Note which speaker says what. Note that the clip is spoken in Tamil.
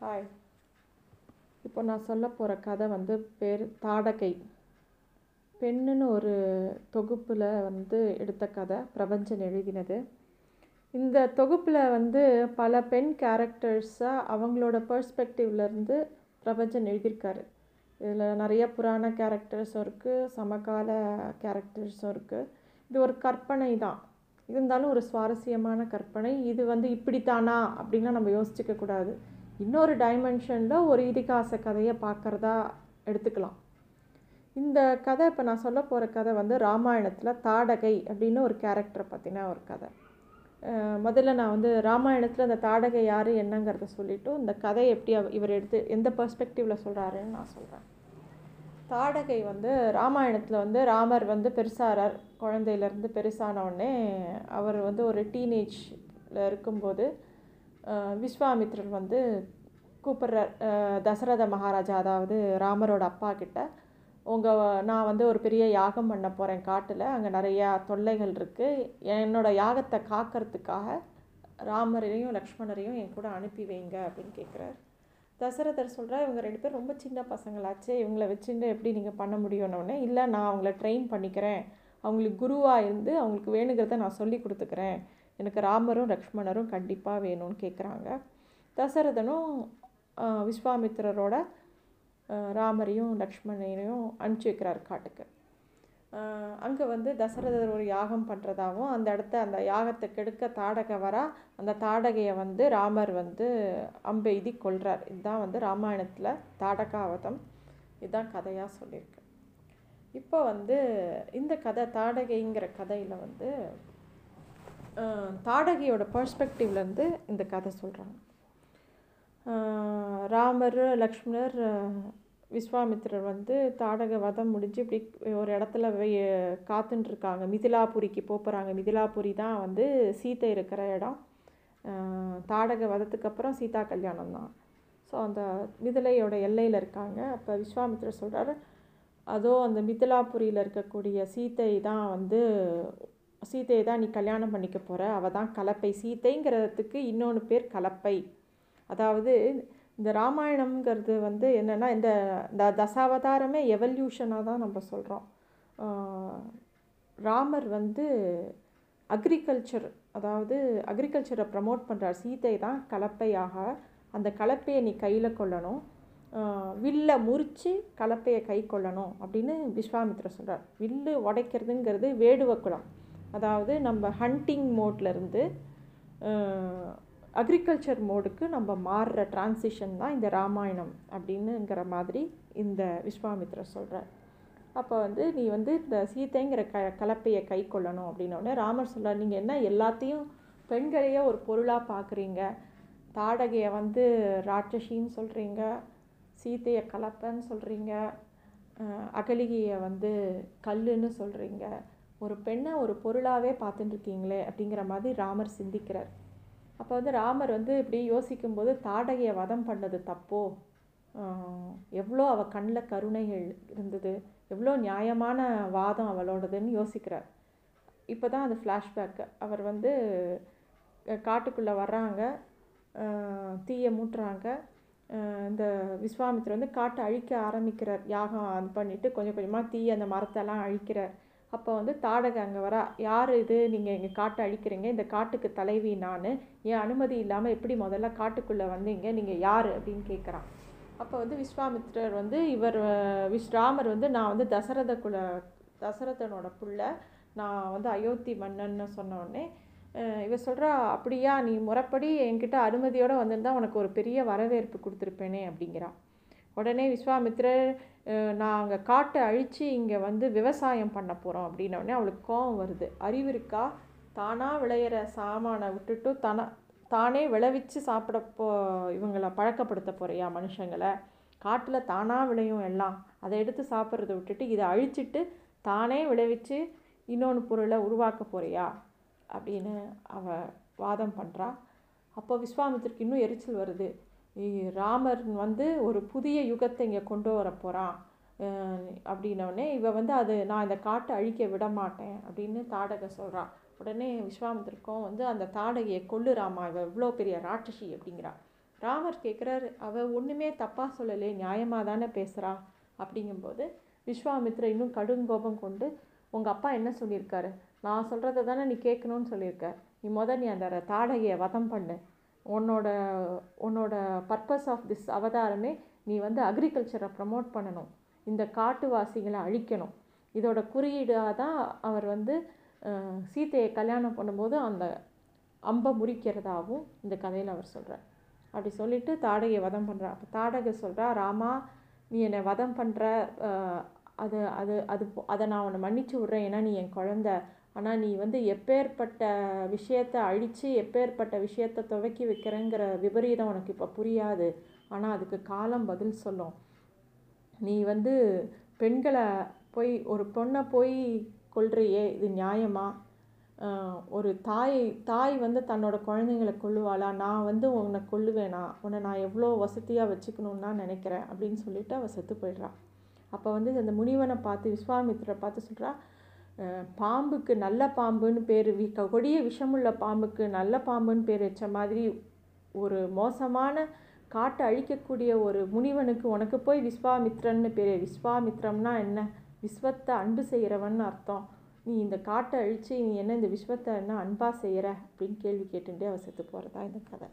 Speaker 1: ஹாய் இப்போ நான் சொல்ல போகிற கதை வந்து பேர் தாடகை. பெண்ணுன்னு ஒரு தொகுப்பில் வந்து எடுத்த கதை பிரபஞ்சன் எழுதினது. இந்த தொகுப்பில் வந்து பல பெண் கேரக்டர்ஸாக அவங்களோட பர்ஸ்பெக்டிவ்லேருந்து பிரபஞ்சன் எழுதியிருக்காரு. இதில் நிறைய புராண கேரக்டர்ஸும் இருக்குது சமகால கேரக்டர்ஸும் இருக்குது இது ஒரு கற்பனை தான். இருந்தாலும் ஒரு சுவாரஸ்யமான கற்பனை. இது வந்து இப்படித்தானா? அப்படின்லாம் நம்ம யோசிச்சுக்க கூடாது இன்னொரு டைமென்ஷனில் ஒரு இதிகாச கதையை பார்க்குறதா எடுத்துக்கலாம். இந்த கதை இப்போ நான் சொல்ல போகிற கதை வந்து ராமாயணத்தில் தாடகை அப்படின்னு ஒரு கேரக்டரை பற்றின ஒரு கதை. முதல்ல நான் வந்து ராமாயணத்தில் அந்த தாடகை யார் என்னங்கிறத சொல்லிவிட்டு இந்த கதை எப்படி இவர் எடுத்து எந்த பர்ஸ்பெக்டிவில் சொல்கிறாருன்னு நான் சொல்கிறேன் தாடகை வந்து ராமாயணத்தில் வந்து ராமர் வந்து பெருசாகிறார் குழந்தையிலேருந்து பெருசான உடனே அவர் வந்து ஒரு டீனேஜில் இருக்கும்போது விஸ்வாமித்ரர் வந்து கூப்பிட்றார். தசரத மகாராஜா அதாவது ராமரோட அப்பா கிட்ட உங்கள் நான் வந்து ஒரு பெரிய யாகம் பண்ண போகிறேன் காட்டில். அங்கே நிறையா தொல்லைகள் இருக்குது என்னோடய யாகத்தை காக்கிறதுக்காக ராமரையும் லக்ஷ்மணரையும் என் கூட அனுப்பி வைங்க அப்படின்னு கேட்குறாரு தசரதர் சொல்கிறார் இவங்க ரெண்டு பேரும் ரொம்ப சின்ன பசங்களாச்சு. இவங்கள வச்சுட்டு எப்படி நீங்கள் பண்ண முடியும்னோடனே இல்லை நான் அவங்கள ட்ரெயின் பண்ணிக்கிறேன். அவங்களுக்கு குருவாக இருந்து அவங்களுக்கு வேணுங்கிறத நான் சொல்லி கொடுத்துக்கிறேன். எனக்கு ராமரும் லக்ஷ்மணரும் கண்டிப்பாக வேணும்னு கேட்குறாங்க தசரதனும் விஸ்வாமித்திரரோட ராமரையும் லக்ஷ்மணனையும் அனுப்பிச்சி வைக்கிறார் காட்டுக்கு. அங்கே வந்து தசரதர் ஒரு யாகம் பண்ணுறதாகவும் அந்த இடத்த அந்த யாகத்தை கெடுக்க தாடகை வரா அந்த தாடகையை வந்து ராமர் வந்து அம்பெய்தி கொள்கிறார் இதுதான் வந்து ராமாயணத்தில் தாடகாவதம். இதுதான் கதையாக சொல்லியிருக்கு. இப்போ வந்து இந்த கதை தாடகைங்கிற கதையில் வந்து தாடகையோட பர்ஸ்பெக்டிவ்லேருந்து இந்த கதை சொல்கிறாங்க ராமர் லக்ஷ்மணர் விஸ்வாமித்ரர் விஸ்வாமித்திரர் வந்து தாடக வதம் முடிஞ்சு இப்படி ஒரு இடத்துல வெ- இருக்காங்க மிதிலாபுரிக்கு போகிறாங்க மிதிலாபுரி தான் வந்து சீதை இருக்கிற இடம். தாடக வதத்துக்கு அப்புறம் சீதா கல்யாணம் தான். ஸோ அந்த மிதிலையோட எல்லையில் இருக்காங்க. அப்போ விஸ்வாமித்திரர் சொல்கிறாரு அதோ அந்த மிதிலாபுரியில் இருக்கக்கூடிய சீதை தான் வந்து சீதையை தான் நீ கல்யாணம் பண்ணிக்க போகிற அவள் தான் கலப்பை. சீத்தைங்கிறதுக்கு இன்னொன்று பேர் கலப்பை. அதாவது இந்த ராமாயணம்ங்கிறது வந்து என்னென்னா இந்த இந்த தசாவதாரமே எவல்யூஷனாக தான் நம்ம சொல்கிறோம் ராமர் வந்து அக்ரிகல்ச்சர் அதாவது அக்ரிகல்ச்சரை ப்ரமோட் பண்ணுறார் சீதை தான் கலப்பையாக அந்த கலப்பையை நீ கையில் கொள்ளணும். வில்லை முறித்து கலப்பையை கை கொள்ளணும் அப்படின்னு விஸ்வாமித்ரர் சொல்கிறார் வில்லு உடைக்கிறதுங்கிறது வேடுவ குலம் அதாவது நம்ம ஹண்டிங் மோட்லேருந்து அக்ரிகல்ச்சர் மோடுக்கு நம்ம மாறுற டிரான்சிஷன் தான் இந்த ராமாயணம் அப்படின்னுங்கிற மாதிரி இந்த விஸ்வாமித்ரர் சொல்கிறார் அப்போ வந்து நீ வந்து இந்த சீதைங்கிற க கலப்பையை கை கொள்ளணும் அப்படின்னோடனே ராமர் சொல்கிறார் நீங்கள் என்ன எல்லாத்தையும் பெண்களையே ஒரு பொருளாக பார்க்குறீங்க தாடகையை வந்து ராட்சசின்னு சொல்கிறீங்க சீதையை கலப்பைன்னு சொல்கிறீங்க அகலிகையை வந்து கல்லுன்னு சொல்கிறீங்க ஒரு பெண்ணை ஒரு பொருளாகவே பார்த்துட்டுருக்கீங்களே அப்படிங்கிற மாதிரி ராமர் சிந்திக்கிறார். அப்போ வந்து ராமர் வந்து இப்படி யோசிக்கும்போது தாடகையை வதம் பண்ணது தப்போ? எவ்வளோ அவள் கண்ணில் கருணைகள் இருந்தது. எவ்வளோ நியாயமான வாதம் அவளோடதுன்னு யோசிக்கிறார். இப்போ தான் அது ஃப்ளாஷ்பேக்கு அவர் வந்து காட்டுக்குள்ளே வர்றாங்க. தீயை மூட்டுறாங்க. இந்த விஸ்வாமித்திர வந்து காட்டை அழிக்க ஆரம்பிக்கிறார். யாகம் அது பண்ணிவிட்டு கொஞ்சம் கொஞ்சமாக தீ அந்த மரத்தெல்லாம் அழிக்கிறார். அப்போ வந்து தாடகை அங்கே வரா யார் இது? நீங்கள் எங்கள் காட்டை அழிக்கிறீங்க. இந்த காட்டுக்கு தலைவி நான். என் அனுமதி இல்லாமல் எப்படி முதல்ல காட்டுக்குள்ளே வந்தீங்க? நீங்கள் யார்? அப்படின்னு கேட்குறான் அப்போ வந்து விஸ்வாமித்திரர் வந்து இவர் விஸ்ராமர் விஸ் ராமர் வந்து நான் வந்து தசரத குல தசரதனோட புள்ள. நான் வந்து அயோத்தி மன்னன்னு சொன்ன உடனே இவ சொல்கிறா அப்படியா நீ முறைப்படி என்கிட்ட அனுமதியோடு வந்திருந்தா உனக்கு ஒரு பெரிய வரவேற்பு கொடுத்துருப்பேனே அப்படிங்கிறா. உடனே விஸ்வாமித்ரர் நான் அங்கே காட்டை அழித்து இங்கே வந்து விவசாயம் பண்ண போகிறோம் அப்படின்ன உடனே அவளுக்கு கோவம் வருது. அறிவு இருக்கா? தானாக விளையிற சாமானை விட்டுட்டு தானா தானே விளைவிச்சு சாப்பிட போ இவங்களை பழக்கப்படுத்த போகிறியா மனுஷங்களை? காட்டில் தானாக விளையும் எல்லாம். அதை எடுத்து சாப்பிட்றத விட்டுட்டு இதை அழிச்சிட்டு தானே விளைவிச்சு இன்னொன்று பொருளை உருவாக்க போகிறியா அப்படின்னு அவ வாதம் பண்ணுறா அப்போ விஸ்வாமித்திற்கு இன்னும் எரிச்சல் வருது. ராமர் வந்து ஒரு புதிய யுகத்தை இங்கே கொண்டு வர போகிறான் அப்படின்னோடனே இவ வந்து அது நான் இந்த காட்டை அழிக்க விட மாட்டேன் அப்படின்னு தாடகை சொல்கிறான் உடனே விஸ்வாமித்திருக்கும் வந்து அந்த தாடகையை கொல்லுறாமா இவ இவ்வளோ பெரிய ராட்சசி. அப்படிங்கிறா. ராமர் கேட்குறாரு அவள் ஒன்றுமே தப்பாக சொல்லலே நியாயமாக தானே பேசுகிறா அப்படிங்கும்போது விஸ்வாமித்ரா இன்னும் கடுங்கோபம் கொண்டு உங்கள் அப்பா என்ன சொல்லியிருக்காரு? நான் சொல்கிறத தானே நீ கேட்கணும்னு சொல்லியிருக்க. நீ முத நீ அந்த தாடகையை வதம் பண்ணு. உன்னோட உன்னோட பர்பஸ் ஆஃப் திஸ் அவதாரமே நீ வந்து அக்ரிகல்ச்சரை ப்ரமோட் பண்ணணும். இந்த காட்டுவாசிகளை அழிக்கணும். இதோட குறியீடாக தான் அவர் வந்து சீத்தையை கல்யாணம் பண்ணும்போது அந்த அம்பை முறிக்கிறதாகவும் இந்த கதையில் அவர் சொல்கிறார் அப்படி சொல்லிவிட்டு தாடகையை வதம் பண்ணுறா அப்போ தாடகை சொல்கிறா ராமா நீ என்னை வதம் பண்ணுற அது அது அது அதை நான் உன்னை மன்னிச்சு விட்றேன். ஏன்னா நீ என் குழந்த. ஆனால் நீ வந்து எப்பேற்பட்ட விஷயத்தை அழித்து எப்பேற்பட்ட விஷயத்தை துவக்கி வைக்கிறேங்கிற விபரீதம் உனக்கு இப்போ புரியாது. ஆனால் அதுக்கு காலம் பதில் சொல்லும். நீ வந்து பெண்களை போய் ஒரு பொண்ணை போய் கொள்றியே இது நியாயமா? ஒரு தாய் தாய் வந்து தன்னோட குழந்தைங்களை கொள்ளுவாளா நான் வந்து உன்னை கொள்ளுவேனா உன்னை நான் எவ்வளோ வசதியாக வச்சுக்கணுன்னு நினைக்கிறேன் அப்படின்னு சொல்லிட்டு அவள் செத்து போயிடுறா. அப்போ வந்து அந்த முனிவனை பார்த்து விஸ்வாமித்திரை பார்த்து சொல்கிறா பாம்புக்கு நல்ல பாம்புன்னு பேர் வி கொடிய விஷமுள்ள பாம்புக்கு நல்ல பாம்புன்னு பேர் வச்ச மாதிரி ஒரு மோசமான காட்டை அழிக்கக்கூடிய ஒரு முனிவனுக்கு உனக்கு போய் விஸ்வாமித்ரன்னு பேர். விஸ்வாமித்ரம்னா என்ன? விஸ்வத்தை அன்பு செய்கிறவன் அர்த்தம். நீ இந்த காட்டை அழித்து நீ என்ன இந்த விஸ்வத்தை என்ன அன்பாக செய்கிற அப்படின்னு கேள்வி கேட்டுகிட்டே அவசத்து போகிறதா இந்த கதை.